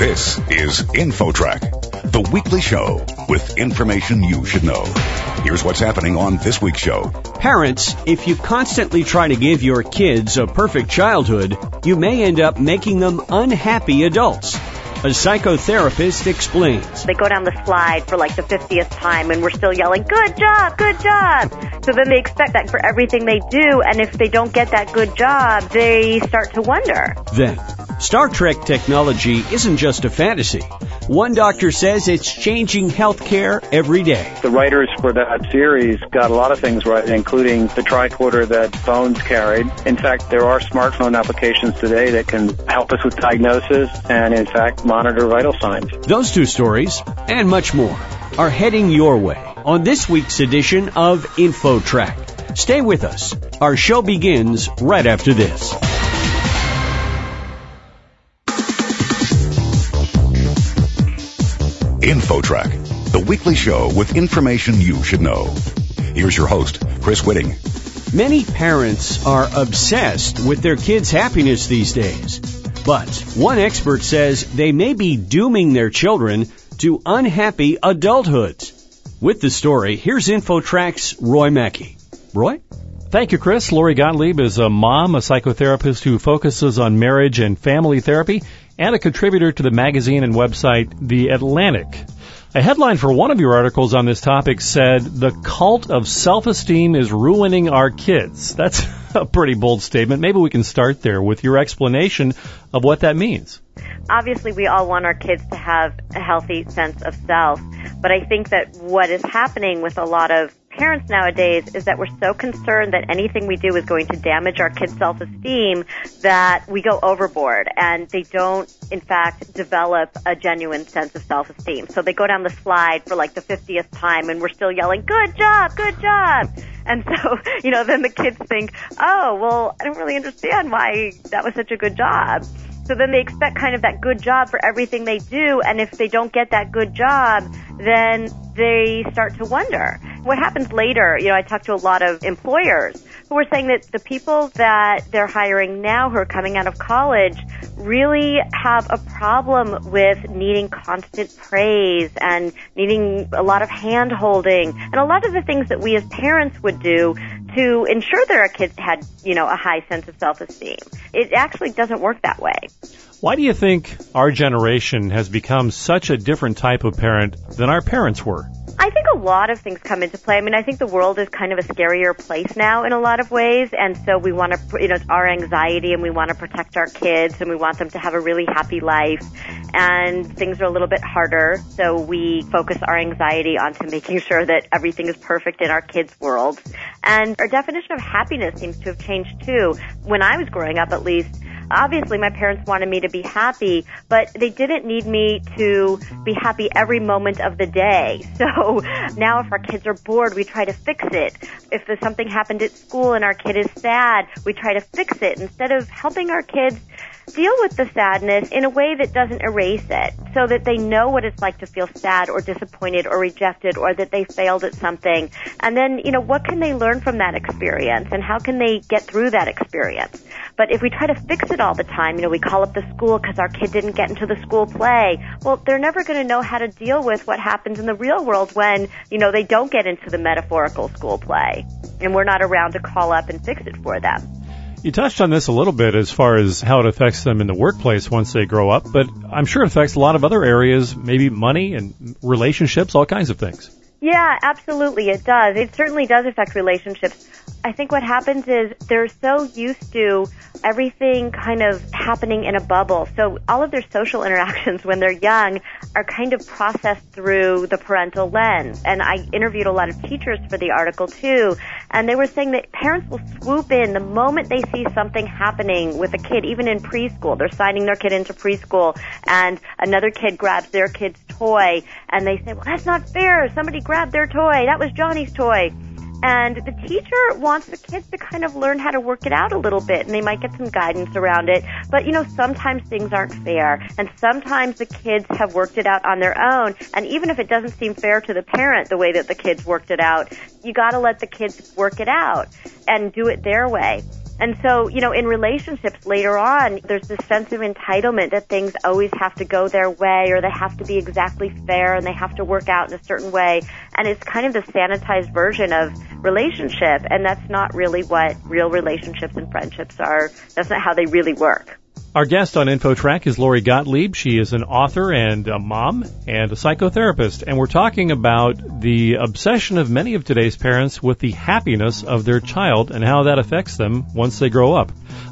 This is InfoTrack, the weekly show with information you should know. Here's what's happening on this week's show. Parents, if you constantly try to give your kids a perfect childhood, you may end up making them unhappy adults. A psychotherapist explains. They go down the slide for like the 50th time and we're still yelling, good job, good job. So then they expect that for everything they do and if they don't get that good job, they start to wonder. Then, Star Trek technology isn't just a fantasy. One doctor says it's changing healthcare every day. The writers for that series got a lot of things right, including the tricorder that Bones carried. In fact, there are smartphone applications today that can help us with diagnosis and, in fact, monitor vital signs. Those two stories, and much more, are heading your way on this week's edition of InfoTrack. Stay with us. Our show begins right after this. InfoTrack, the weekly show with information you should know. Here's your host, Chris Whitting. Many parents are obsessed with their kids' happiness these days. But one expert says they may be dooming their children to unhappy adulthood. With the story, here's InfoTrack's Roy Mackey. Roy? Thank you, Chris. Lori Gottlieb is a mom, a psychotherapist who focuses on marriage and family therapy, and a contributor to the magazine and website The Atlantic. A headline for one of your articles on this topic said, The cult of self-esteem is ruining our kids. That's a pretty bold statement. Maybe we can start there with your explanation of what that means. Obviously, we all want our kids to have a healthy sense of self, but I think that what is happening with a lot of parents nowadays is that we're so concerned that anything we do is going to damage our kids' self-esteem that we go overboard and they don't, in fact, develop a genuine sense of self-esteem. So they go down the slide for like the 50th time and we're still yelling, good job, good job. And so, you know, then the kids think, oh, well, I don't really understand why that was such a good job. So then they expect kind of that good job for everything they do, and if they don't get that good job, then they start to wonder. What happens later, you know, I talk to a lot of employers who are saying that the people that they're hiring now who are coming out of college really have a problem with needing constant praise and needing a lot of hand holding and a lot of the things that we as parents would do to ensure that our kids had, you know, a high sense of self-esteem. It actually doesn't work that way. Why do you think our generation has become such a different type of parent than our parents were? I think a lot of things come into play. I mean, I think the world is kind of a scarier place now in a lot of ways, and so we want to, you know, it's our anxiety and we want to protect our kids and we want them to have a really happy life. And things are a little bit harder, so we focus our anxiety onto making sure that everything is perfect in our kids' world. And our definition of happiness seems to have changed too. When I was growing up, at least, obviously my parents wanted me to be happy, but they didn't need me to be happy every moment of the day. So now if our kids are bored, we try to fix it. If something happened at school and our kid is sad, we try to fix it instead of helping our kids deal with the sadness in a way that doesn't erase it so that they know what it's like to feel sad or disappointed or rejected or that they failed at something. And then, you know, what can they learn from that experience and how can they get through that experience? But if we try to fix it all the time, you know, we call up the school because our kid didn't get into the school play. Well, they're never going to know how to deal with what happens in the real world when, you know, they don't get into the metaphorical school play. And we're not around to call up and fix it for them. You touched on this a little bit as far as how it affects them in the workplace once they grow up, but I'm sure it affects a lot of other areas, maybe money and relationships, all kinds of things. Yeah, absolutely, it does. It certainly does affect relationships. I think what happens is they're so used to everything kind of happening in a bubble. So all of their social interactions when they're young are kind of processed through the parental lens. And I interviewed a lot of teachers for the article too, and they were saying that parents will swoop in the moment they see something happening with a kid, even in preschool. They're signing their kid into preschool and another kid grabs their kid's toy and they say, well, that's not fair. Somebody grabbed their toy. That was Johnny's toy. And the teacher wants the kids to kind of learn how to work it out a little bit and they might get some guidance around it. But you know, sometimes things aren't fair and sometimes the kids have worked it out on their own. And even if it doesn't seem fair to the parent the way that the kids worked it out, you gotta let the kids work it out and do it their way. And so, you know, in relationships later on, there's this sense of entitlement that things always have to go their way or they have to be exactly fair and they have to work out in a certain way. And it's kind of the sanitized version of relationship. And that's not really what real relationships and friendships are. That's not how they really work. Our guest on InfoTrack is Lori Gottlieb. She is an author and a mom and a psychotherapist. And we're talking about the obsession of many of today's parents with the happiness of their child and how that affects them once they grow up.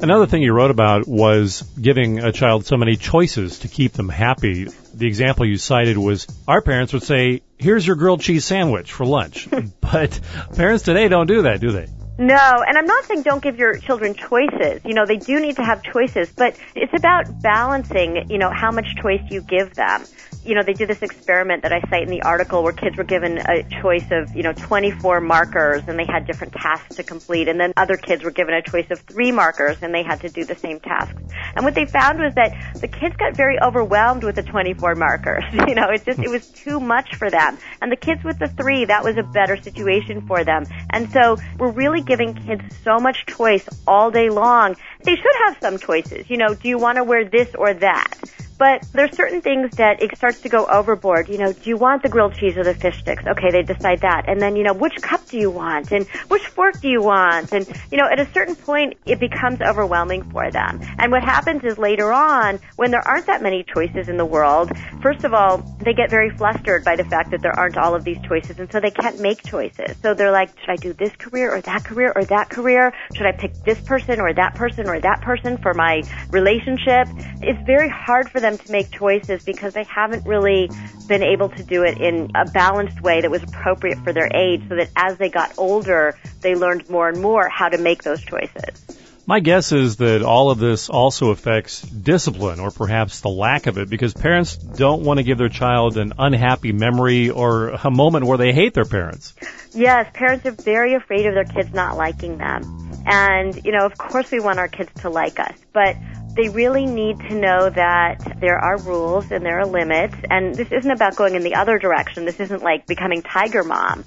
Another thing you wrote about was giving a child so many choices to keep them happy. The example you cited was our parents would say, here's your grilled cheese sandwich for lunch. but parents today don't do that, do they? No, and I'm not saying don't give your children choices. You know, they do need to have choices, but it's about balancing, you know, how much choice you give them you know, they did this experiment that I cite in the article where kids were given a choice of, you know, 24 markers and they had different tasks to complete. And then other kids were given a choice of three markers and they had to do the same tasks. And what they found was that the kids got very overwhelmed with the 24 markers. You know, it just, it was too much for them. And the kids with the three, that was a better situation for them. And so we're really giving kids so much choice all day long. They should have some choices. You know, do you want to wear this or that? But there's certain things that it starts to go overboard. You know, do you want the grilled cheese or the fish sticks? Okay, they decide that. And then, you know, which cup do you want? And which fork do you want? And, you know, at a certain point, it becomes overwhelming for them. And what happens is later on, when there aren't that many choices in the world, first of all, they get very flustered by the fact that there aren't all of these choices. And so they can't make choices. So they're like, should I do this career or that career or that career? Should I pick this person or that person or that person for my relationship? It's very hard for them them to make choices because they haven't really been able to do it in a balanced way that was appropriate for their age so that as they got older, they learned more and more how to make those choices. My guess is that all of this also affects discipline or perhaps the lack of it because parents don't want to give their child an unhappy memory or a moment where they hate their parents. Yes, parents are very afraid of their kids not liking them. And, you know, of course we want our kids to like us, but they really need to know that there are rules and there are limits. And this isn't about going in the other direction. This isn't like becoming tiger mom.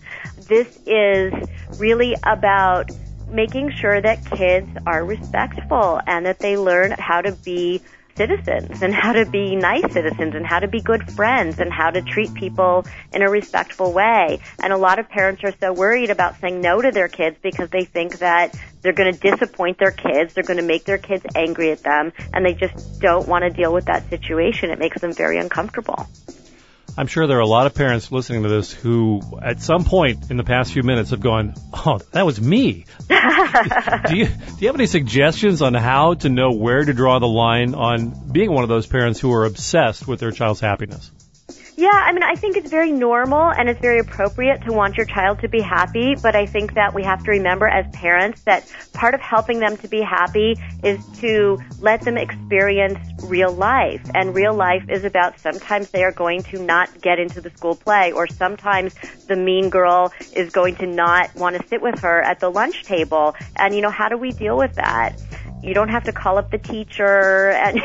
This is really about making sure that kids are respectful and that they learn how to be citizens and how to be nice citizens and how to be good friends and how to treat people in a respectful way. And a lot of parents are so worried about saying no to their kids because they think that they're going to disappoint their kids, they're going to make their kids angry at them, and they just don't want to deal with that situation. It makes them very uncomfortable. I'm sure there are a lot of parents listening to this who, at some point in the past few minutes, have gone, "Oh, that was me." do you do you have any suggestions on how to know where to draw the line on being one of those parents who are obsessed with their child's happiness? Yeah, I mean, I think it's very normal and it's very appropriate to want your child to be happy, but I think that we have to remember as parents that part of helping them to be happy is to let them experience real life. And real life is about sometimes they are going to not get into the school play or sometimes the mean girl is going to not want to sit with her at the lunch table. And you know, how do we deal with that? You don't have to call up the teacher and,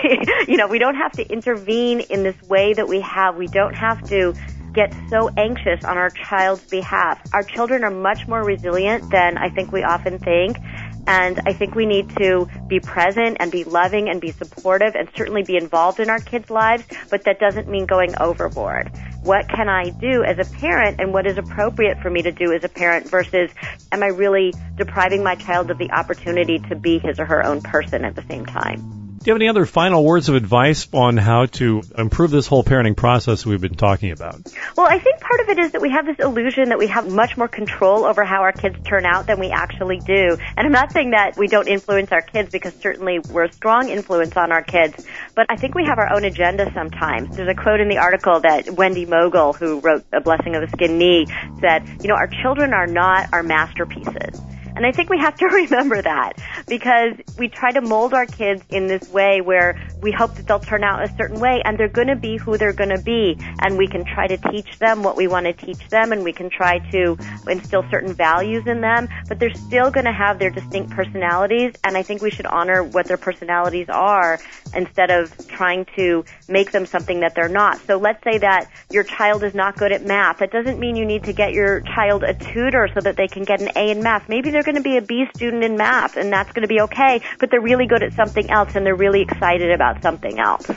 you know, we don't have to intervene in this way that we have. We don't have to get so anxious on our child's behalf. Our children are much more resilient than I think we often think. And I think we need to be present and be loving and be supportive and certainly be involved in our kids' lives, but that doesn't mean going overboard. What can I do as a parent and what is appropriate for me to do as a parent versus am I really depriving my child of the opportunity to be his or her own person at the same time? Do you have any other final words of advice on how to improve this whole parenting process we've been talking about? Well, I think part of it is that we have this illusion that we have much more control over how our kids turn out than we actually do. And I'm not saying that we don't influence our kids because certainly we're a strong influence on our kids, but I think we have our own agenda sometimes. There's a quote in the article that Wendy Mogel, who wrote A Blessing of the Skinned Knee, said, you know, our children are not our masterpieces. And I think we have to remember that because we try to mold our kids in this way where we hope that they'll turn out a certain way and they're going to be who they're going to be. And we can try to teach them what we want to teach them and we can try to instill certain values in them, but they're still going to have their distinct personalities. And I think we should honor what their personalities are instead of trying to make them something that they're not. So let's say that your child is not good at math. That doesn't mean you need to get your child a tutor so that they can get an A in math. Maybe they're going to be a B student in math and that's going to be okay, but they're really good at something else and they're really excited about something else.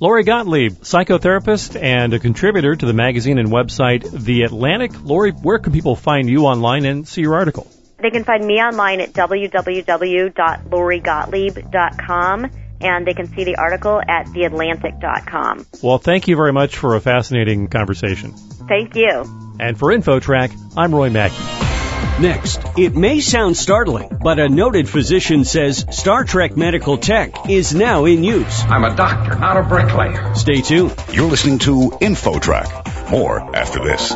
Lori Gottlieb, psychotherapist and a contributor to the magazine and website The Atlantic. Lori, where can people find you online and see your article? They can find me online at www.lorigottlieb.com and they can see the article at theatlantic.com. Well, thank you very much for a fascinating conversation. Thank you. And for InfoTrack, I'm Roy Mackey. Next, it may sound startling, but a noted physician says Star Trek medical tech is now in use. I'm a doctor, not a bricklayer. Stay tuned. You're listening to InfoTrack. More after this.